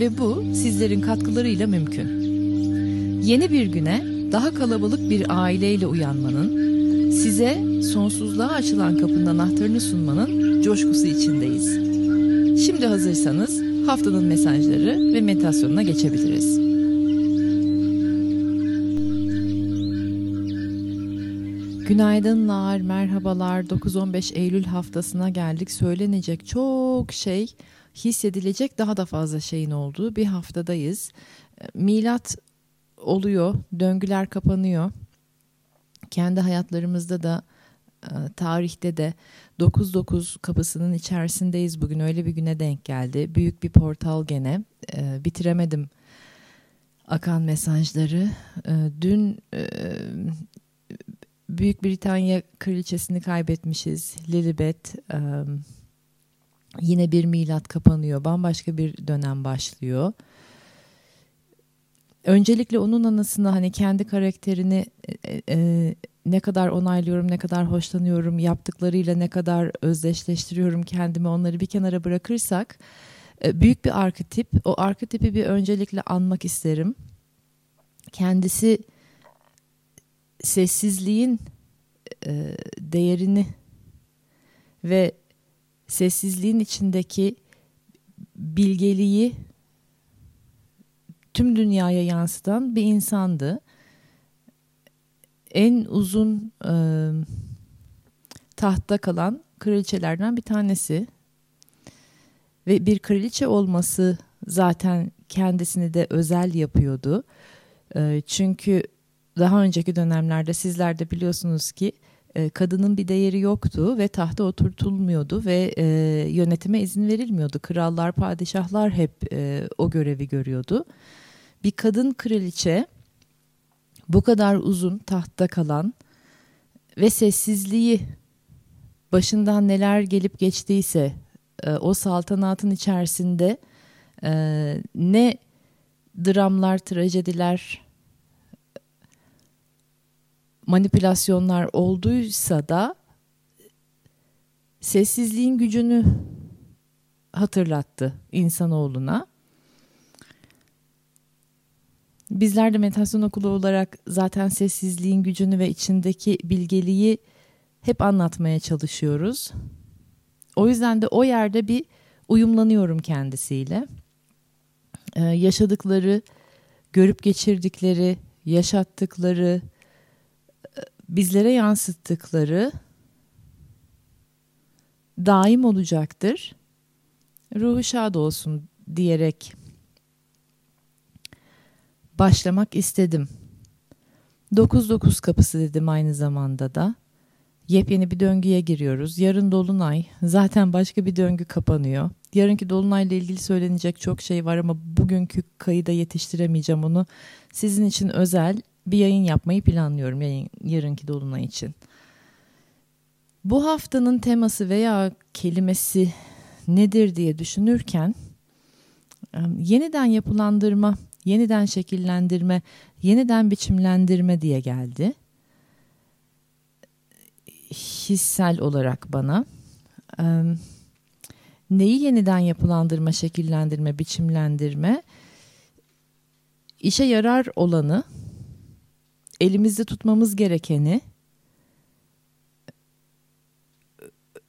ve bu sizlerin katkılarıyla mümkün. Yeni bir güne daha kalabalık bir aileyle uyanmanın, size sonsuzluğa açılan kapının anahtarını sunmanın coşkusu içindeyiz. Şimdi hazırsanız haftanın mesajları ve meditasyonuna geçebiliriz. Günaydınlar, merhabalar. 9-15 Eylül haftasına geldik. Söylenecek çok şey, hissedilecek daha da fazla şeyin olduğu bir haftadayız. Milat oluyor, döngüler kapanıyor. Kendi hayatlarımızda da e, tarihte de 9-9 kapısının içerisindeyiz bugün öyle bir güne denk geldi. Büyük bir portal gene. E, bitiremedim akan mesajları. E, dün Büyük Britanya kraliçesini kaybetmişiz. Lilibet yine bir milat kapanıyor. Bambaşka bir dönem başlıyor. Öncelikle onun anısında hani kendi karakterini e, e, ne kadar onaylıyorum, ne kadar hoşlanıyorum, yaptıklarıyla ne kadar özdeşleştiriyorum kendimi onları bir kenara bırakırsak e, büyük bir arketip. O arketipi bir öncelikle anmak isterim. Kendisi sessizliğin e, değerini ve sessizliğin içindeki bilgeliği tüm dünyaya yansıtan bir insandı. En uzun e, tahtta kalan kraliçelerden bir tanesi ve bir kraliçe olması zaten kendisini de özel yapıyordu. E, çünkü daha önceki dönemlerde sizler de biliyorsunuz ki e, kadının bir değeri yoktu ve tahta oturtulmuyordu ve e, yönetime izin verilmiyordu. Krallar, padişahlar hep e, o görevi görüyordu. Bir kadın kraliçe bu kadar uzun tahtta kalan ve sessizliği başından neler gelip geçtiyse e, o saltanatın içerisinde e, ne dramlar, trajediler, manipülasyonlar olduysa da sessizliğin gücünü hatırlattı insanoğluna. Bizler de meditasyon okulu olarak zaten sessizliğin gücünü ve içindeki bilgeliği hep anlatmaya çalışıyoruz. O yüzden de o yerde bir uyumlanıyorum kendisiyle. Ee, yaşadıkları, görüp geçirdikleri, yaşattıkları, bizlere yansıttıkları daim olacaktır. Ruhu şad olsun diyerek başlamak istedim. 9-9 kapısı dedim aynı zamanda da. Yepyeni bir döngüye giriyoruz. Yarın Dolunay. Zaten başka bir döngü kapanıyor. Yarınki Dolunay'la ilgili söylenecek çok şey var ama bugünkü kayıda yetiştiremeyeceğim onu. Sizin için özel bir yayın yapmayı planlıyorum yayın, yarınki dolunay için. Bu haftanın teması veya kelimesi nedir diye düşünürken yeniden yapılandırma, yeniden şekillendirme, yeniden biçimlendirme diye geldi. Hissel olarak bana. Neyi yeniden yapılandırma, şekillendirme, biçimlendirme? işe yarar olanı elimizde tutmamız gerekeni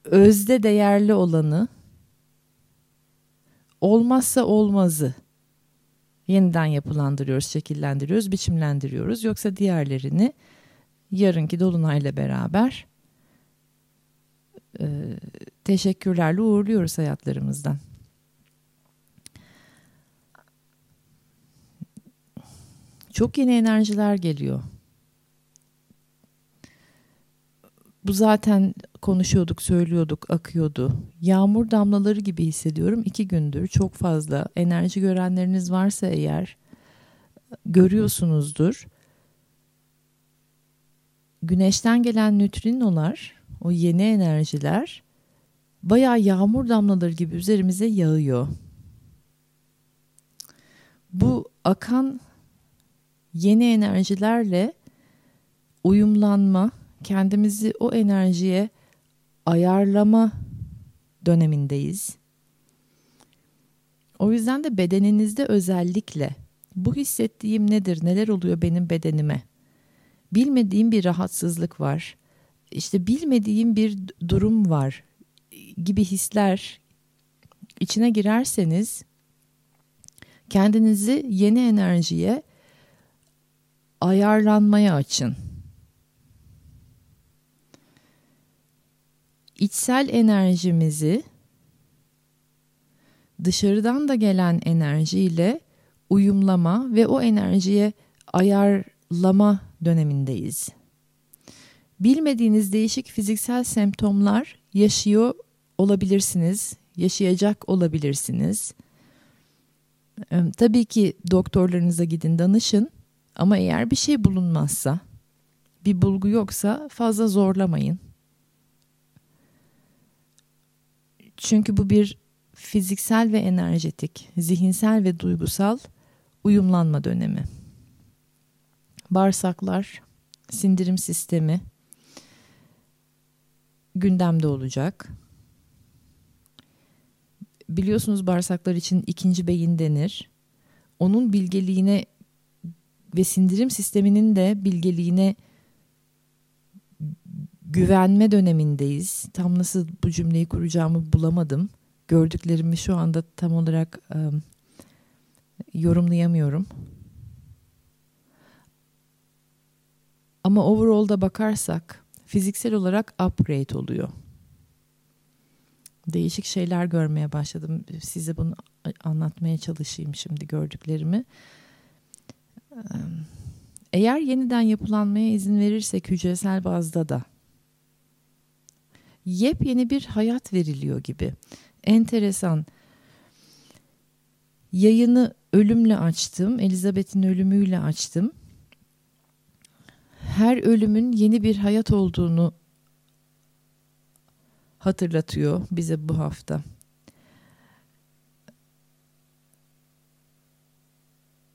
özde değerli olanı olmazsa olmazı yeniden yapılandırıyoruz, şekillendiriyoruz, biçimlendiriyoruz. Yoksa diğerlerini yarınki dolunayla beraber e, teşekkürlerle uğurluyoruz hayatlarımızdan. Çok yeni enerjiler geliyor. Bu zaten konuşuyorduk, söylüyorduk, akıyordu. Yağmur damlaları gibi hissediyorum. iki gündür çok fazla enerji görenleriniz varsa eğer görüyorsunuzdur. Güneşten gelen nötrinolar, o yeni enerjiler bayağı yağmur damlaları gibi üzerimize yağıyor. Bu akan yeni enerjilerle uyumlanma, kendimizi o enerjiye ayarlama dönemindeyiz. O yüzden de bedeninizde özellikle bu hissettiğim nedir, neler oluyor benim bedenime? Bilmediğim bir rahatsızlık var. İşte bilmediğim bir durum var gibi hisler içine girerseniz kendinizi yeni enerjiye ayarlanmaya açın. İçsel enerjimizi dışarıdan da gelen enerjiyle uyumlama ve o enerjiye ayarlama dönemindeyiz. Bilmediğiniz değişik fiziksel semptomlar yaşıyor olabilirsiniz, yaşayacak olabilirsiniz. Tabii ki doktorlarınıza gidin danışın ama eğer bir şey bulunmazsa, bir bulgu yoksa fazla zorlamayın. Çünkü bu bir fiziksel ve enerjetik, zihinsel ve duygusal uyumlanma dönemi. Bağırsaklar, sindirim sistemi gündemde olacak. Biliyorsunuz bağırsaklar için ikinci beyin denir. Onun bilgeliğine ve sindirim sisteminin de bilgeliğine güvenme dönemindeyiz. Tam nasıl bu cümleyi kuracağımı bulamadım. Gördüklerimi şu anda tam olarak um, yorumlayamıyorum. Ama overall'da bakarsak fiziksel olarak upgrade oluyor. Değişik şeyler görmeye başladım. Size bunu anlatmaya çalışayım şimdi gördüklerimi. Eğer yeniden yapılanmaya izin verirsek hücresel bazda da yepyeni bir hayat veriliyor gibi. Enteresan. Yayını ölümle açtım. Elizabeth'in ölümüyle açtım. Her ölümün yeni bir hayat olduğunu hatırlatıyor bize bu hafta.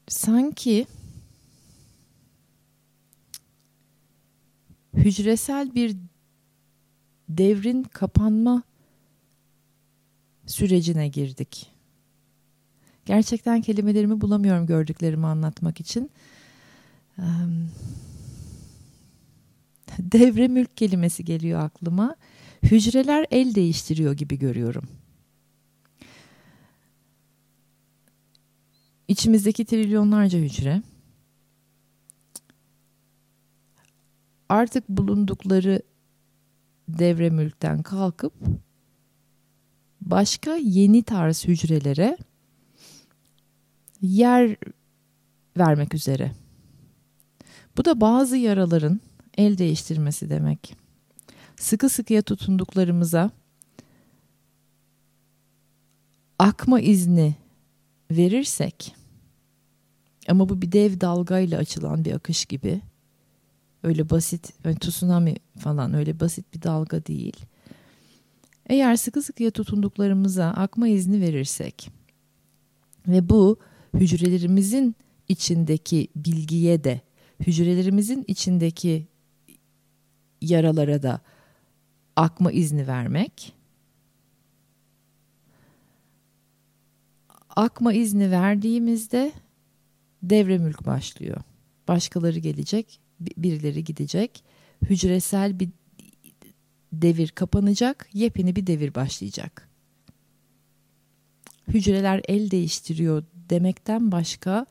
Sanki hücresel bir devrin kapanma sürecine girdik. Gerçekten kelimelerimi bulamıyorum gördüklerimi anlatmak için. Devre mülk kelimesi geliyor aklıma. Hücreler el değiştiriyor gibi görüyorum. İçimizdeki trilyonlarca hücre artık bulundukları devre mülkten kalkıp başka yeni tarz hücrelere yer vermek üzere. Bu da bazı yaraların el değiştirmesi demek. Sıkı sıkıya tutunduklarımıza akma izni verirsek ama bu bir dev dalgayla açılan bir akış gibi öyle basit yani tsunami falan öyle basit bir dalga değil. Eğer sıkı sıkıya tutunduklarımıza akma izni verirsek ve bu hücrelerimizin içindeki bilgiye de hücrelerimizin içindeki yaralara da akma izni vermek akma izni verdiğimizde devre mülk başlıyor. Başkaları gelecek, birileri gidecek. Hücresel bir devir kapanacak, yepyeni bir devir başlayacak. Hücreler el değiştiriyor demekten başka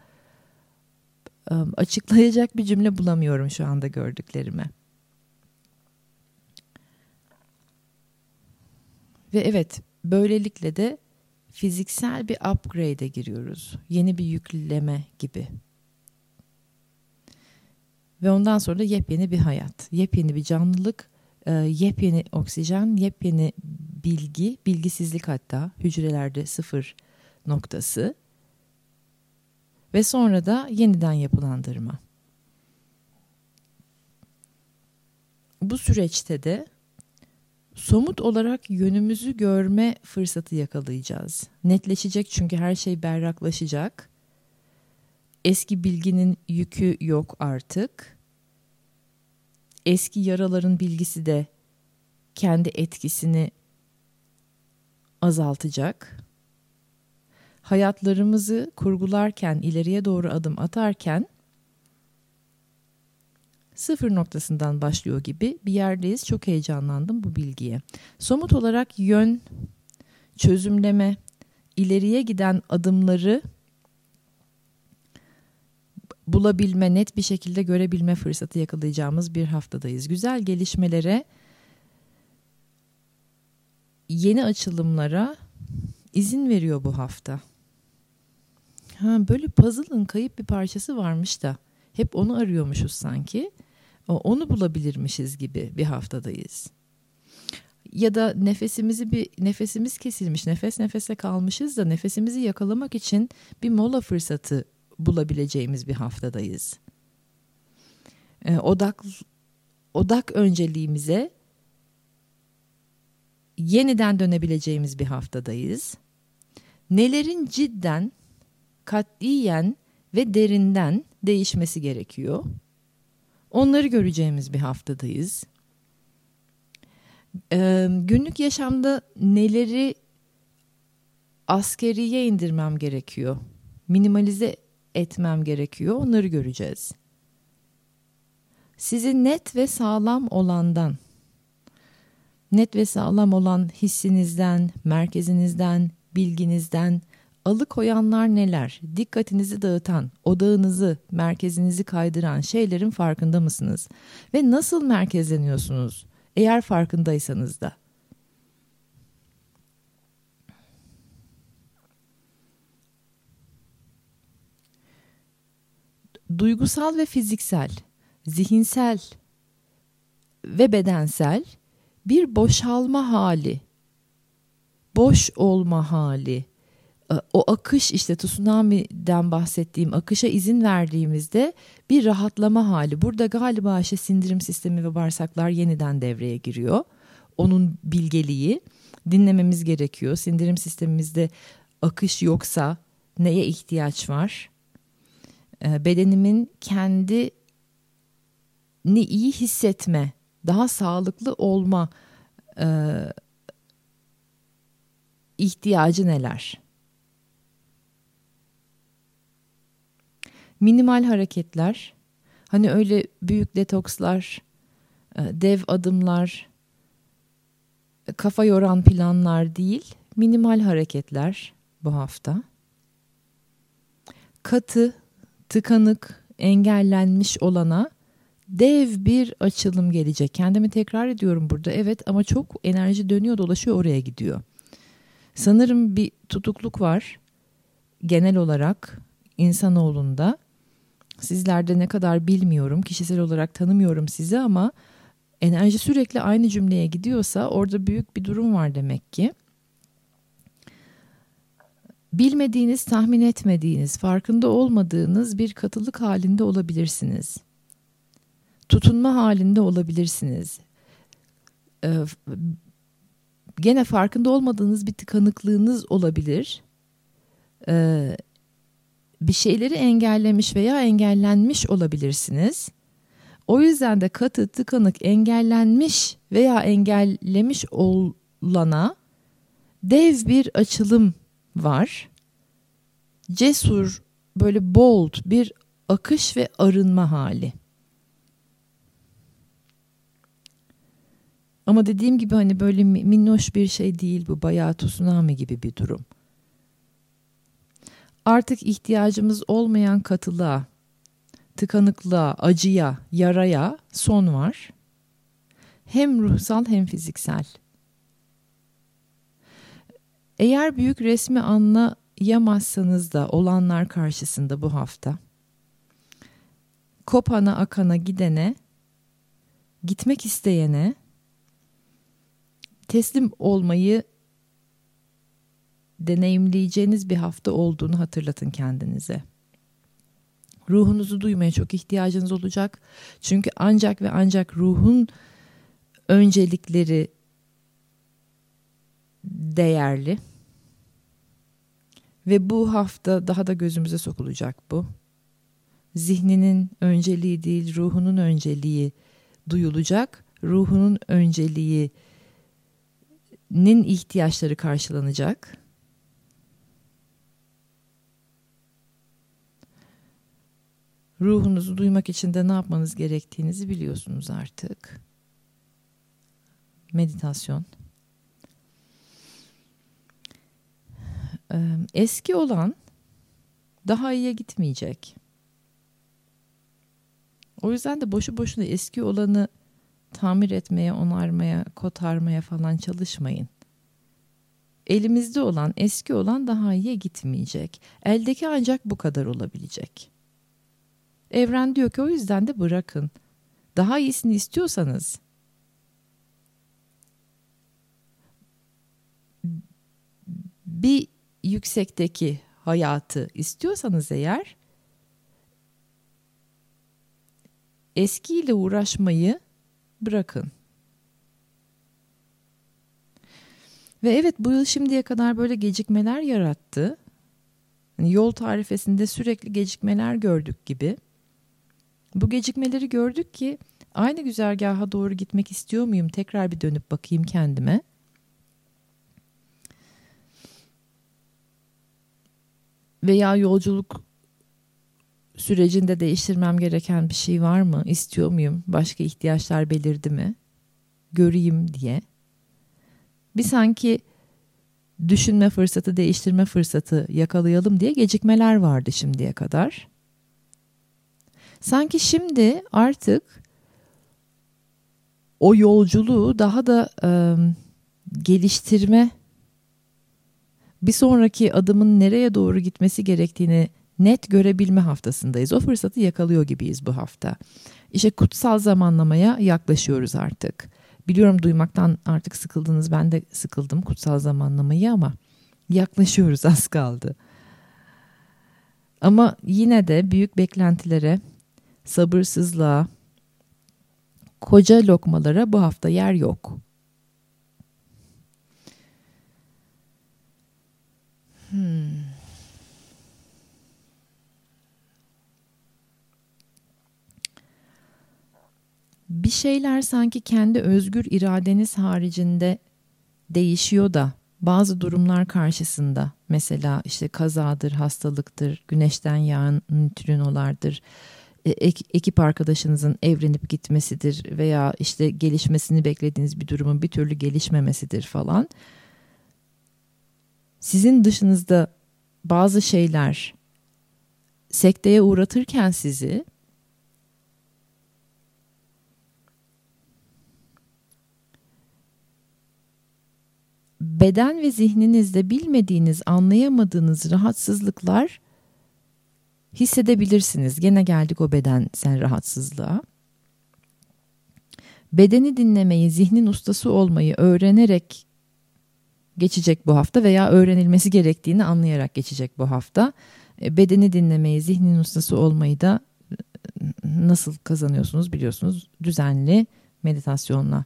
açıklayacak bir cümle bulamıyorum şu anda gördüklerime. Ve evet, böylelikle de fiziksel bir upgrade'e giriyoruz. Yeni bir yükleme gibi. Ve ondan sonra da yepyeni bir hayat, yepyeni bir canlılık, e, yepyeni oksijen, yepyeni bilgi, bilgisizlik hatta hücrelerde sıfır noktası ve sonra da yeniden yapılandırma. Bu süreçte de somut olarak yönümüzü görme fırsatı yakalayacağız. Netleşecek çünkü her şey berraklaşacak. Eski bilginin yükü yok artık. Eski yaraların bilgisi de kendi etkisini azaltacak. Hayatlarımızı kurgularken, ileriye doğru adım atarken sıfır noktasından başlıyor gibi bir yerdeyiz. Çok heyecanlandım bu bilgiye. Somut olarak yön, çözümleme, ileriye giden adımları bulabilme, net bir şekilde görebilme fırsatı yakalayacağımız bir haftadayız. Güzel gelişmelere, yeni açılımlara izin veriyor bu hafta. Ha, böyle puzzle'ın kayıp bir parçası varmış da hep onu arıyormuşuz sanki. Onu bulabilirmişiz gibi bir haftadayız. Ya da nefesimizi bir nefesimiz kesilmiş, nefes nefese kalmışız da nefesimizi yakalamak için bir mola fırsatı bulabileceğimiz bir haftadayız. Ee, odak odak önceliğimize yeniden dönebileceğimiz bir haftadayız. Nelerin cidden, katliyen ve derinden değişmesi gerekiyor? Onları göreceğimiz bir haftadayız. Ee, günlük yaşamda neleri askeriye indirmem gerekiyor? Minimalize etmem gerekiyor. Onları göreceğiz. Sizi net ve sağlam olandan, net ve sağlam olan hissinizden, merkezinizden, bilginizden, alıkoyanlar neler? Dikkatinizi dağıtan, odağınızı, merkezinizi kaydıran şeylerin farkında mısınız? Ve nasıl merkezleniyorsunuz? Eğer farkındaysanız da. Duygusal ve fiziksel, zihinsel ve bedensel bir boşalma hali, boş olma hali, e, o akış işte tsunami'den bahsettiğim akışa izin verdiğimizde bir rahatlama hali. Burada galiba işte sindirim sistemi ve bağırsaklar yeniden devreye giriyor. Onun bilgeliği dinlememiz gerekiyor. Sindirim sistemimizde akış yoksa neye ihtiyaç var? E, bedenimin kendini iyi hissetme, daha sağlıklı olma e, ihtiyacı neler? minimal hareketler, hani öyle büyük detokslar, e, dev adımlar, kafa yoran planlar değil, minimal hareketler bu hafta. Katı, tıkanık, engellenmiş olana dev bir açılım gelecek. Kendimi tekrar ediyorum burada evet ama çok enerji dönüyor dolaşıyor oraya gidiyor. Sanırım bir tutukluk var genel olarak insanoğlunda Sizlerde ne kadar bilmiyorum, kişisel olarak tanımıyorum sizi ama enerji sürekli aynı cümleye gidiyorsa orada büyük bir durum var demek ki. Bilmediğiniz, tahmin etmediğiniz, farkında olmadığınız bir katılık halinde olabilirsiniz. Tutunma halinde olabilirsiniz. Ee, gene farkında olmadığınız bir tıkanıklığınız olabilir. Ee, bir şeyleri engellemiş veya engellenmiş olabilirsiniz. O yüzden de katı tıkanık engellenmiş veya engellemiş olana dev bir açılım var. Cesur, böyle bold bir akış ve arınma hali. Ama dediğim gibi hani böyle minnoş bir şey değil bu bayağı tsunami gibi bir durum artık ihtiyacımız olmayan katılığa, tıkanıklığa, acıya, yaraya son var. Hem ruhsal hem fiziksel. Eğer büyük resmi anlayamazsanız da olanlar karşısında bu hafta kopana akana gidene, gitmek isteyene teslim olmayı deneyimleyeceğiniz bir hafta olduğunu hatırlatın kendinize. Ruhunuzu duymaya çok ihtiyacınız olacak. Çünkü ancak ve ancak ruhun öncelikleri değerli. Ve bu hafta daha da gözümüze sokulacak bu. Zihninin önceliği değil, ruhunun önceliği duyulacak. Ruhunun önceliğinin ihtiyaçları karşılanacak. Ruhunuzu duymak için de ne yapmanız gerektiğinizi biliyorsunuz artık. Meditasyon. Eski olan daha iyiye gitmeyecek. O yüzden de boşu boşuna eski olanı tamir etmeye, onarmaya, kotarmaya falan çalışmayın. Elimizde olan, eski olan daha iyiye gitmeyecek. Eldeki ancak bu kadar olabilecek. Evren diyor ki o yüzden de bırakın. Daha iyisini istiyorsanız bir yüksekteki hayatı istiyorsanız eğer eskiyle uğraşmayı bırakın. Ve evet bu yıl şimdiye kadar böyle gecikmeler yarattı. Yani yol tarifesinde sürekli gecikmeler gördük gibi. Bu gecikmeleri gördük ki aynı güzergaha doğru gitmek istiyor muyum? Tekrar bir dönüp bakayım kendime. Veya yolculuk sürecinde değiştirmem gereken bir şey var mı? İstiyor muyum? Başka ihtiyaçlar belirdi mi? Göreyim diye. Bir sanki düşünme fırsatı, değiştirme fırsatı yakalayalım diye gecikmeler vardı şimdiye kadar. Sanki şimdi artık o yolculuğu daha da e, geliştirme, bir sonraki adımın nereye doğru gitmesi gerektiğini net görebilme haftasındayız. O fırsatı yakalıyor gibiyiz bu hafta. İşte kutsal zamanlamaya yaklaşıyoruz artık. Biliyorum duymaktan artık sıkıldınız. Ben de sıkıldım kutsal zamanlamayı ama yaklaşıyoruz az kaldı. Ama yine de büyük beklentilere, sabırsızlığa, koca lokmalara bu hafta yer yok. Hmm. Bir şeyler sanki kendi özgür iradeniz haricinde değişiyor da bazı durumlar karşısında mesela işte kazadır, hastalıktır, güneşten yağan nötrinolardır, e, ekip arkadaşınızın evlenip gitmesidir veya işte gelişmesini beklediğiniz bir durumun bir türlü gelişmemesidir falan. Sizin dışınızda bazı şeyler sekteye uğratırken sizi beden ve zihninizde bilmediğiniz, anlayamadığınız rahatsızlıklar hissedebilirsiniz. Gene geldik o bedensel rahatsızlığa. Bedeni dinlemeyi, zihnin ustası olmayı öğrenerek geçecek bu hafta veya öğrenilmesi gerektiğini anlayarak geçecek bu hafta. E, bedeni dinlemeyi, zihnin ustası olmayı da e, nasıl kazanıyorsunuz biliyorsunuz. Düzenli meditasyonla.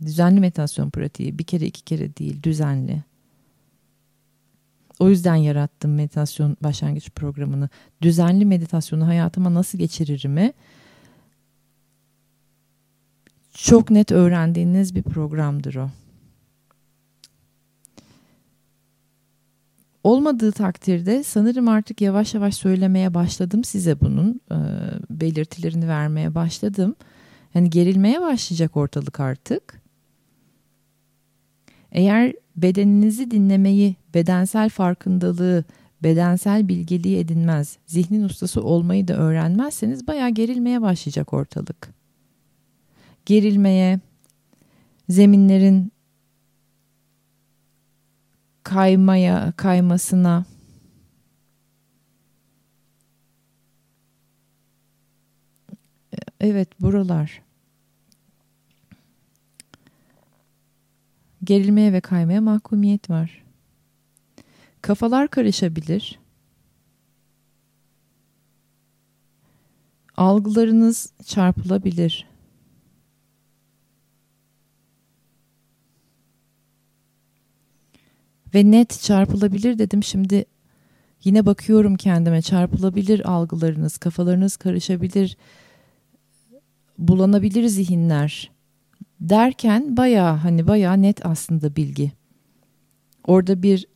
Düzenli meditasyon pratiği bir kere iki kere değil düzenli. O yüzden yarattım meditasyon başlangıç programını. Düzenli meditasyonu hayatıma nasıl geçiririmi çok net öğrendiğiniz bir programdır o. Olmadığı takdirde sanırım artık yavaş yavaş söylemeye başladım size bunun e, belirtilerini vermeye başladım. Yani gerilmeye başlayacak ortalık artık. Eğer bedeninizi dinlemeyi, bedensel farkındalığı, bedensel bilgeliği edinmez, zihnin ustası olmayı da öğrenmezseniz bayağı gerilmeye başlayacak ortalık. Gerilmeye, zeminlerin kaymaya, kaymasına, Evet buralar. Gerilmeye ve kaymaya mahkumiyet var. Kafalar karışabilir. algılarınız çarpılabilir. Ve net çarpılabilir dedim. Şimdi yine bakıyorum kendime çarpılabilir algılarınız, kafalarınız karışabilir, bulanabilir zihinler derken baya hani baya net aslında bilgi. Orada bir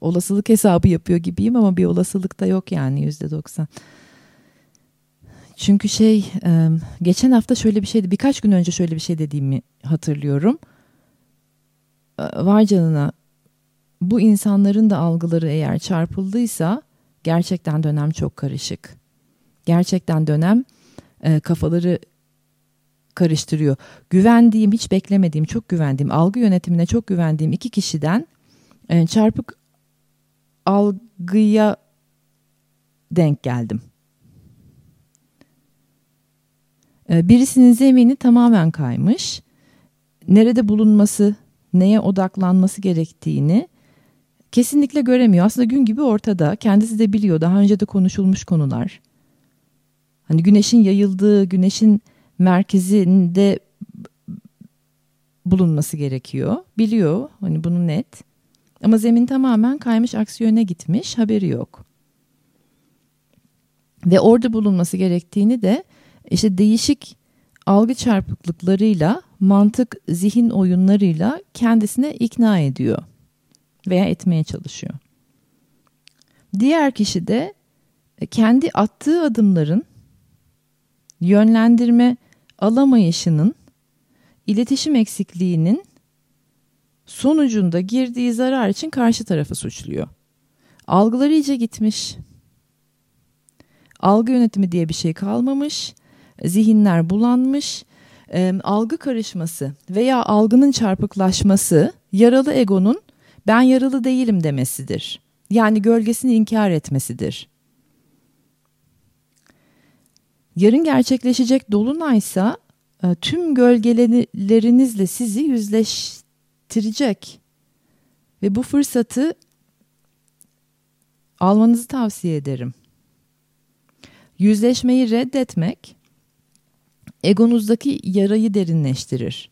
olasılık hesabı yapıyor gibiyim ama bir olasılık da yok yani yüzde doksan. Çünkü şey geçen hafta şöyle bir şeydi birkaç gün önce şöyle bir şey dediğimi hatırlıyorum. Var canına bu insanların da algıları eğer çarpıldıysa gerçekten dönem çok karışık. Gerçekten dönem kafaları karıştırıyor. Güvendiğim, hiç beklemediğim, çok güvendiğim, algı yönetimine çok güvendiğim iki kişiden çarpık algıya denk geldim. Ee, birisinin zemini tamamen kaymış. Nerede bulunması, neye odaklanması gerektiğini kesinlikle göremiyor. Aslında gün gibi ortada. Kendisi de biliyor. Daha önce de konuşulmuş konular. Hani güneşin yayıldığı, güneşin merkezinde bulunması gerekiyor. Biliyor. Hani bunu net. Ama zemin tamamen kaymış aksi yöne gitmiş haberi yok. Ve orada bulunması gerektiğini de işte değişik algı çarpıklıklarıyla, mantık, zihin oyunlarıyla kendisine ikna ediyor veya etmeye çalışıyor. Diğer kişi de kendi attığı adımların yönlendirme alamayışının, iletişim eksikliğinin sonucunda girdiği zarar için karşı tarafı suçluyor. Algıları iyice gitmiş. Algı yönetimi diye bir şey kalmamış. Zihinler bulanmış. E, algı karışması veya algının çarpıklaşması yaralı egonun ben yaralı değilim demesidir. Yani gölgesini inkar etmesidir. Yarın gerçekleşecek dolunaysa e, tüm gölgelerinizle sizi yüzleş hissettirecek. Ve bu fırsatı almanızı tavsiye ederim. Yüzleşmeyi reddetmek egonuzdaki yarayı derinleştirir.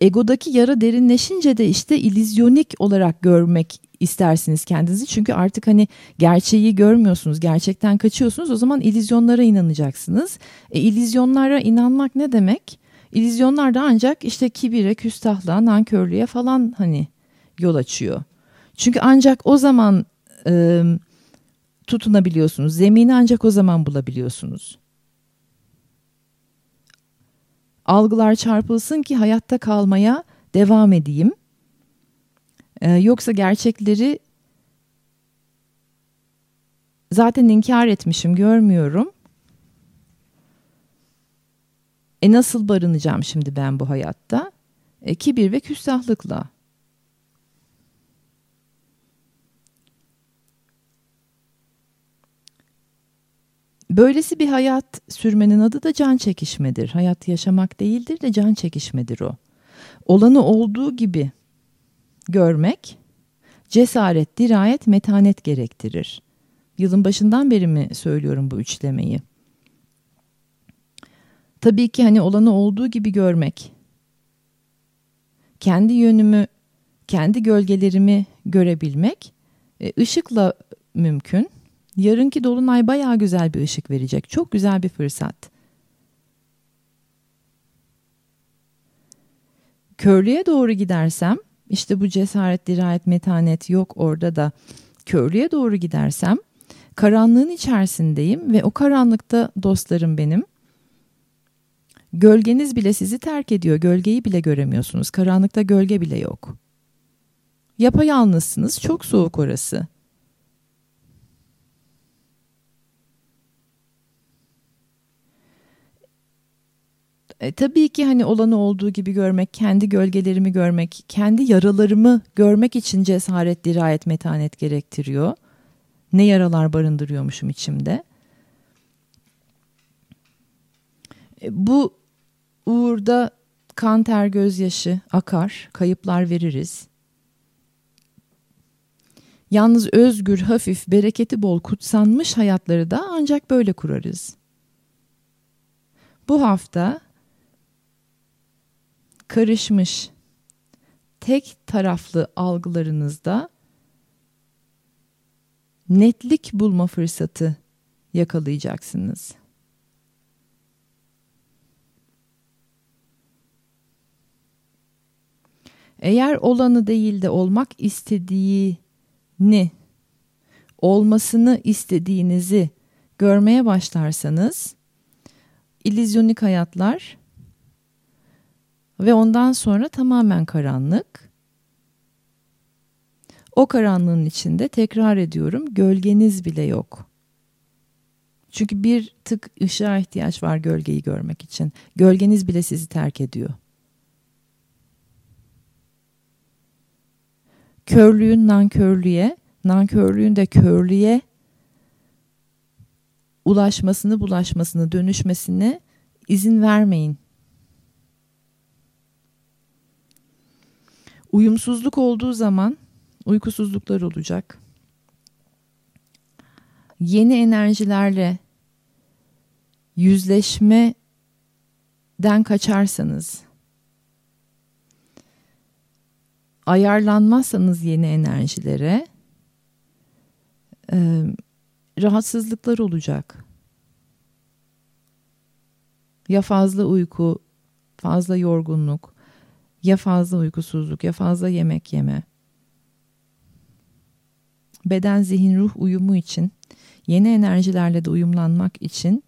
Egodaki yara derinleşince de işte ilizyonik olarak görmek istersiniz kendinizi. Çünkü artık hani gerçeği görmüyorsunuz, gerçekten kaçıyorsunuz. O zaman ilizyonlara inanacaksınız. E, ilizyonlara inanmak ne demek? İllüzyonlar da ancak işte kibire, küstahlığa, nankörlüğe falan hani yol açıyor. Çünkü ancak o zaman e, tutunabiliyorsunuz. Zemini ancak o zaman bulabiliyorsunuz. Algılar çarpılsın ki hayatta kalmaya devam edeyim. Ee, yoksa gerçekleri zaten inkar etmişim, görmüyorum. E nasıl barınacağım şimdi ben bu hayatta? E, kibir ve küstahlıkla. Böylesi bir hayat sürmenin adı da can çekişmedir. Hayat yaşamak değildir de can çekişmedir o. Olanı olduğu gibi görmek cesaret, dirayet, metanet gerektirir. Yılın başından beri mi söylüyorum bu üçlemeyi? Tabii ki hani olanı olduğu gibi görmek. Kendi yönümü, kendi gölgelerimi görebilmek e, ışıkla mümkün. Yarınki dolunay bayağı güzel bir ışık verecek. Çok güzel bir fırsat. Körlüğe doğru gidersem, işte bu cesaret, dirayet, metanet yok orada da. Körlüğe doğru gidersem, karanlığın içerisindeyim ve o karanlıkta dostlarım benim. Gölgeniz bile sizi terk ediyor. Gölgeyi bile göremiyorsunuz. Karanlıkta gölge bile yok. Yapayalnızsınız. Çok soğuk orası. E, tabii ki hani olanı olduğu gibi görmek, kendi gölgelerimi görmek, kendi yaralarımı görmek için cesaret, dirayet, metanet gerektiriyor. Ne yaralar barındırıyormuşum içimde. E, bu uğurda kan ter gözyaşı akar, kayıplar veririz. Yalnız özgür, hafif, bereketi bol, kutsanmış hayatları da ancak böyle kurarız. Bu hafta karışmış, tek taraflı algılarınızda netlik bulma fırsatı yakalayacaksınız. Eğer olanı değil de olmak istediğini, olmasını istediğinizi görmeye başlarsanız, illüzyonik hayatlar ve ondan sonra tamamen karanlık. O karanlığın içinde tekrar ediyorum gölgeniz bile yok. Çünkü bir tık ışığa ihtiyaç var gölgeyi görmek için. Gölgeniz bile sizi terk ediyor. Körlüğün nankörlüğe, nankörlüğün de körlüğe ulaşmasını, bulaşmasını, dönüşmesine izin vermeyin. Uyumsuzluk olduğu zaman uykusuzluklar olacak. Yeni enerjilerle yüzleşmeden kaçarsanız, ayarlanmazsanız yeni enerjilere rahatsızlıklar olacak. Ya fazla uyku, fazla yorgunluk, ya fazla uykusuzluk, ya fazla yemek yeme. Beden, zihin, ruh uyumu için, yeni enerjilerle de uyumlanmak için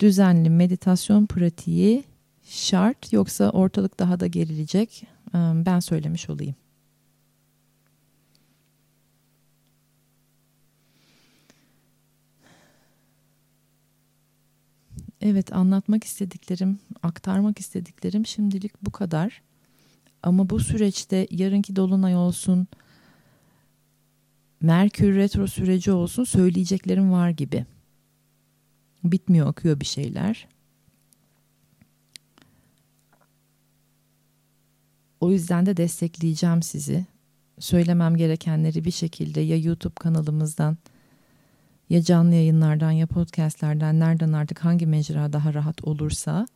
düzenli meditasyon pratiği şart yoksa ortalık daha da gerilecek. Ben söylemiş olayım. Evet anlatmak istediklerim, aktarmak istediklerim şimdilik bu kadar. Ama bu süreçte yarınki dolunay olsun, Merkür retro süreci olsun söyleyeceklerim var gibi. Bitmiyor akıyor bir şeyler. O yüzden de destekleyeceğim sizi. Söylemem gerekenleri bir şekilde ya YouTube kanalımızdan ya canlı yayınlardan ya podcastlerden nereden artık hangi mecra daha rahat olursa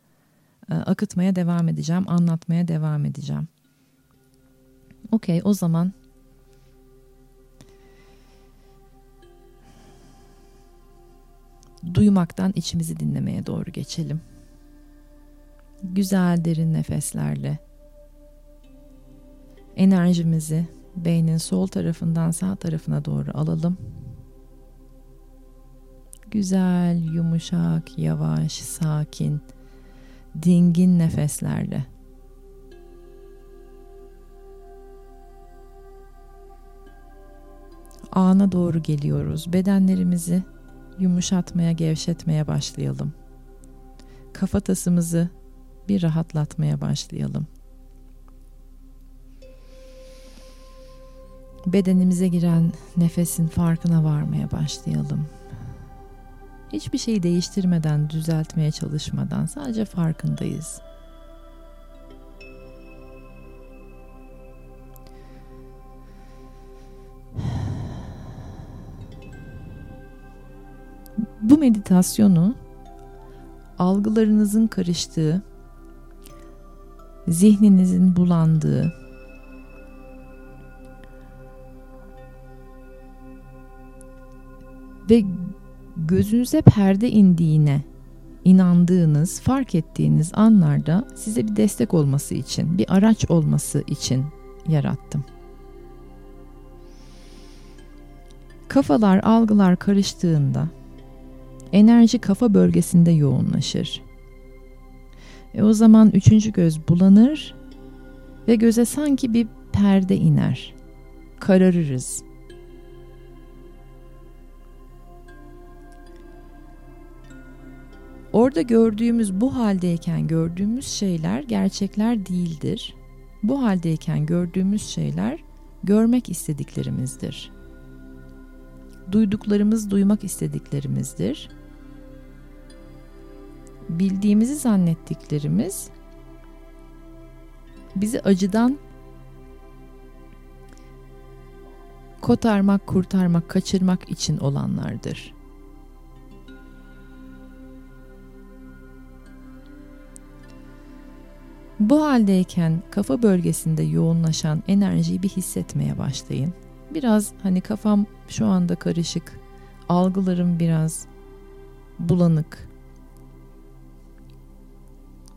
e, akıtmaya devam edeceğim, anlatmaya devam edeceğim. Okey o zaman duymaktan içimizi dinlemeye doğru geçelim. Güzel derin nefeslerle enerjimizi beynin sol tarafından sağ tarafına doğru alalım. Güzel, yumuşak, yavaş, sakin, dingin nefeslerle ana doğru geliyoruz. Bedenlerimizi yumuşatmaya, gevşetmeye başlayalım. Kafatasımızı bir rahatlatmaya başlayalım. Bedenimize giren nefesin farkına varmaya başlayalım. Hiçbir şeyi değiştirmeden, düzeltmeye çalışmadan sadece farkındayız. Bu meditasyonu algılarınızın karıştığı, zihninizin bulandığı, ve gözünüze perde indiğine inandığınız, fark ettiğiniz anlarda size bir destek olması için, bir araç olması için yarattım. Kafalar, algılar karıştığında enerji kafa bölgesinde yoğunlaşır. E o zaman üçüncü göz bulanır ve göze sanki bir perde iner. Kararırız. Orada gördüğümüz bu haldeyken gördüğümüz şeyler gerçekler değildir. Bu haldeyken gördüğümüz şeyler görmek istediklerimizdir. Duyduklarımız duymak istediklerimizdir. Bildiğimizi zannettiklerimiz bizi acıdan kotarmak, kurtarmak, kaçırmak için olanlardır. Bu haldeyken kafa bölgesinde yoğunlaşan enerjiyi bir hissetmeye başlayın. Biraz hani kafam şu anda karışık, algılarım biraz bulanık.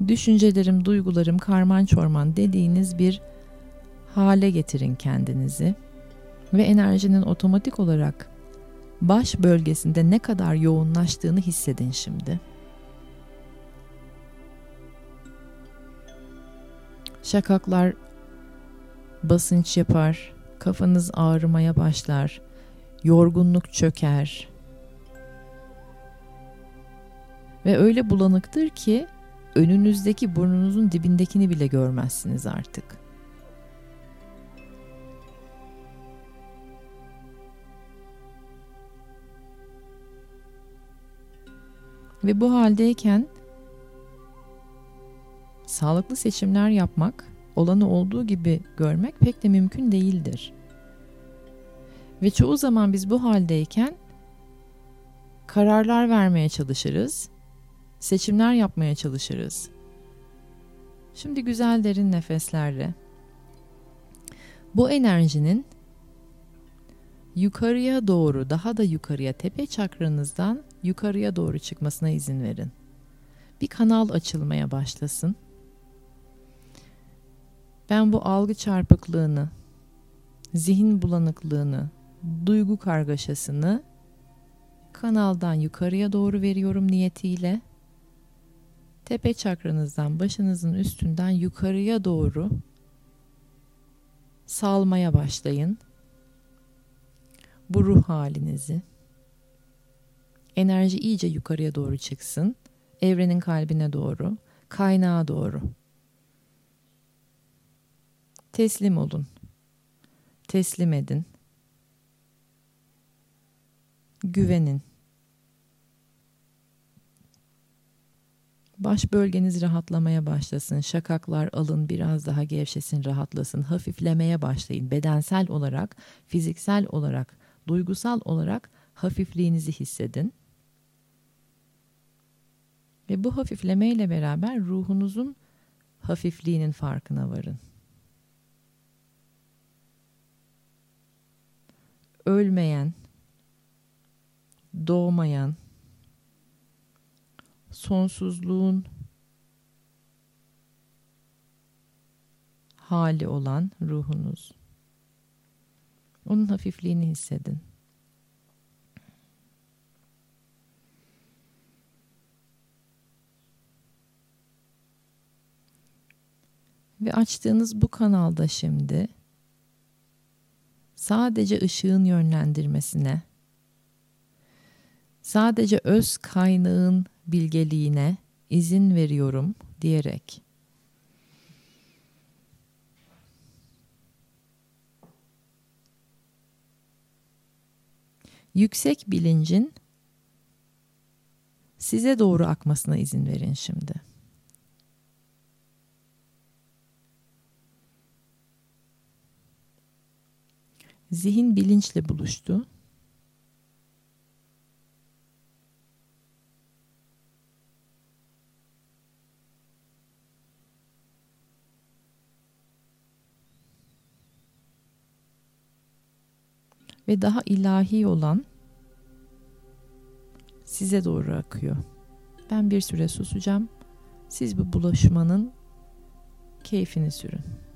Düşüncelerim, duygularım karman çorman dediğiniz bir hale getirin kendinizi ve enerjinin otomatik olarak baş bölgesinde ne kadar yoğunlaştığını hissedin şimdi. Şakaklar basınç yapar, kafanız ağrımaya başlar, yorgunluk çöker. Ve öyle bulanıktır ki önünüzdeki burnunuzun dibindekini bile görmezsiniz artık. Ve bu haldeyken sağlıklı seçimler yapmak, olanı olduğu gibi görmek pek de mümkün değildir. Ve çoğu zaman biz bu haldeyken kararlar vermeye çalışırız, seçimler yapmaya çalışırız. Şimdi güzel derin nefeslerle bu enerjinin yukarıya doğru, daha da yukarıya tepe çakranızdan yukarıya doğru çıkmasına izin verin. Bir kanal açılmaya başlasın. Ben bu algı çarpıklığını, zihin bulanıklığını, duygu kargaşasını kanaldan yukarıya doğru veriyorum niyetiyle. Tepe çakranızdan, başınızın üstünden yukarıya doğru salmaya başlayın. Bu ruh halinizi. Enerji iyice yukarıya doğru çıksın. Evrenin kalbine doğru, kaynağa doğru. Teslim olun. Teslim edin. Güvenin. Baş bölgeniz rahatlamaya başlasın. Şakaklar alın biraz daha gevşesin, rahatlasın. Hafiflemeye başlayın. Bedensel olarak, fiziksel olarak, duygusal olarak hafifliğinizi hissedin. Ve bu hafiflemeyle beraber ruhunuzun hafifliğinin farkına varın. Ölmeyen, doğmayan, sonsuzluğun hali olan ruhunuz. Onun hafifliğini hissedin. Ve açtığınız bu kanalda şimdi sadece ışığın yönlendirmesine, sadece öz kaynağın bilgeliğine izin veriyorum diyerek yüksek bilincin size doğru akmasına izin verin şimdi. Zihin bilinçle buluştu. Ve daha ilahi olan size doğru akıyor. Ben bir süre susacağım. Siz bu bulaşmanın keyfini sürün.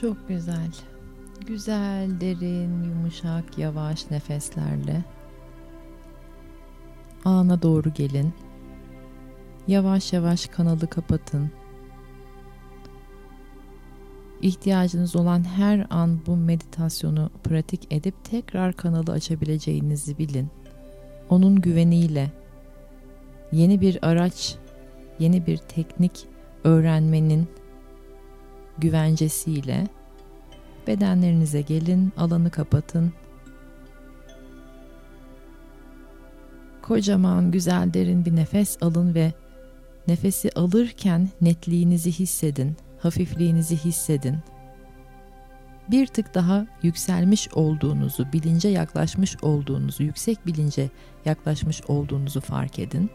Çok güzel. Güzel, derin, yumuşak, yavaş nefeslerle ana doğru gelin. Yavaş yavaş kanalı kapatın. İhtiyacınız olan her an bu meditasyonu pratik edip tekrar kanalı açabileceğinizi bilin. Onun güveniyle yeni bir araç, yeni bir teknik öğrenmenin güvencesiyle bedenlerinize gelin, alanı kapatın. Kocaman, güzel, derin bir nefes alın ve nefesi alırken netliğinizi hissedin, hafifliğinizi hissedin. Bir tık daha yükselmiş olduğunuzu, bilince yaklaşmış olduğunuzu, yüksek bilince yaklaşmış olduğunuzu fark edin.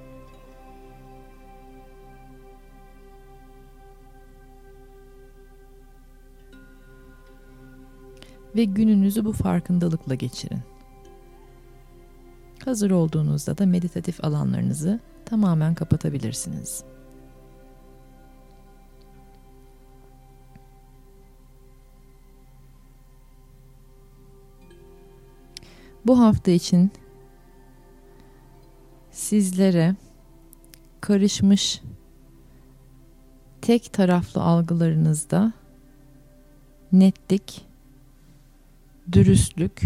Ve gününüzü bu farkındalıkla geçirin. Hazır olduğunuzda da meditatif alanlarınızı tamamen kapatabilirsiniz. Bu hafta için sizlere karışmış tek taraflı algılarınızda netlik dürüstlük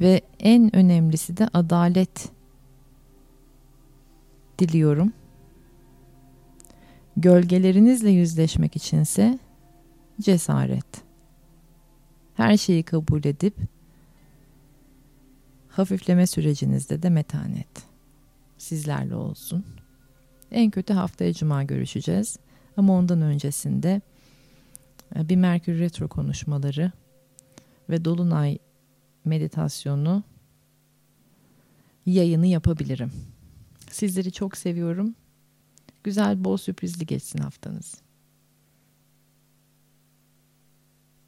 ve en önemlisi de adalet diliyorum. Gölgelerinizle yüzleşmek içinse cesaret. Her şeyi kabul edip hafifleme sürecinizde de metanet. Sizlerle olsun. En kötü haftaya cuma görüşeceğiz. Ama ondan öncesinde e, bir Merkür Retro konuşmaları ve dolunay meditasyonu yayını yapabilirim. Sizleri çok seviyorum. Güzel bol sürprizli geçsin haftanız.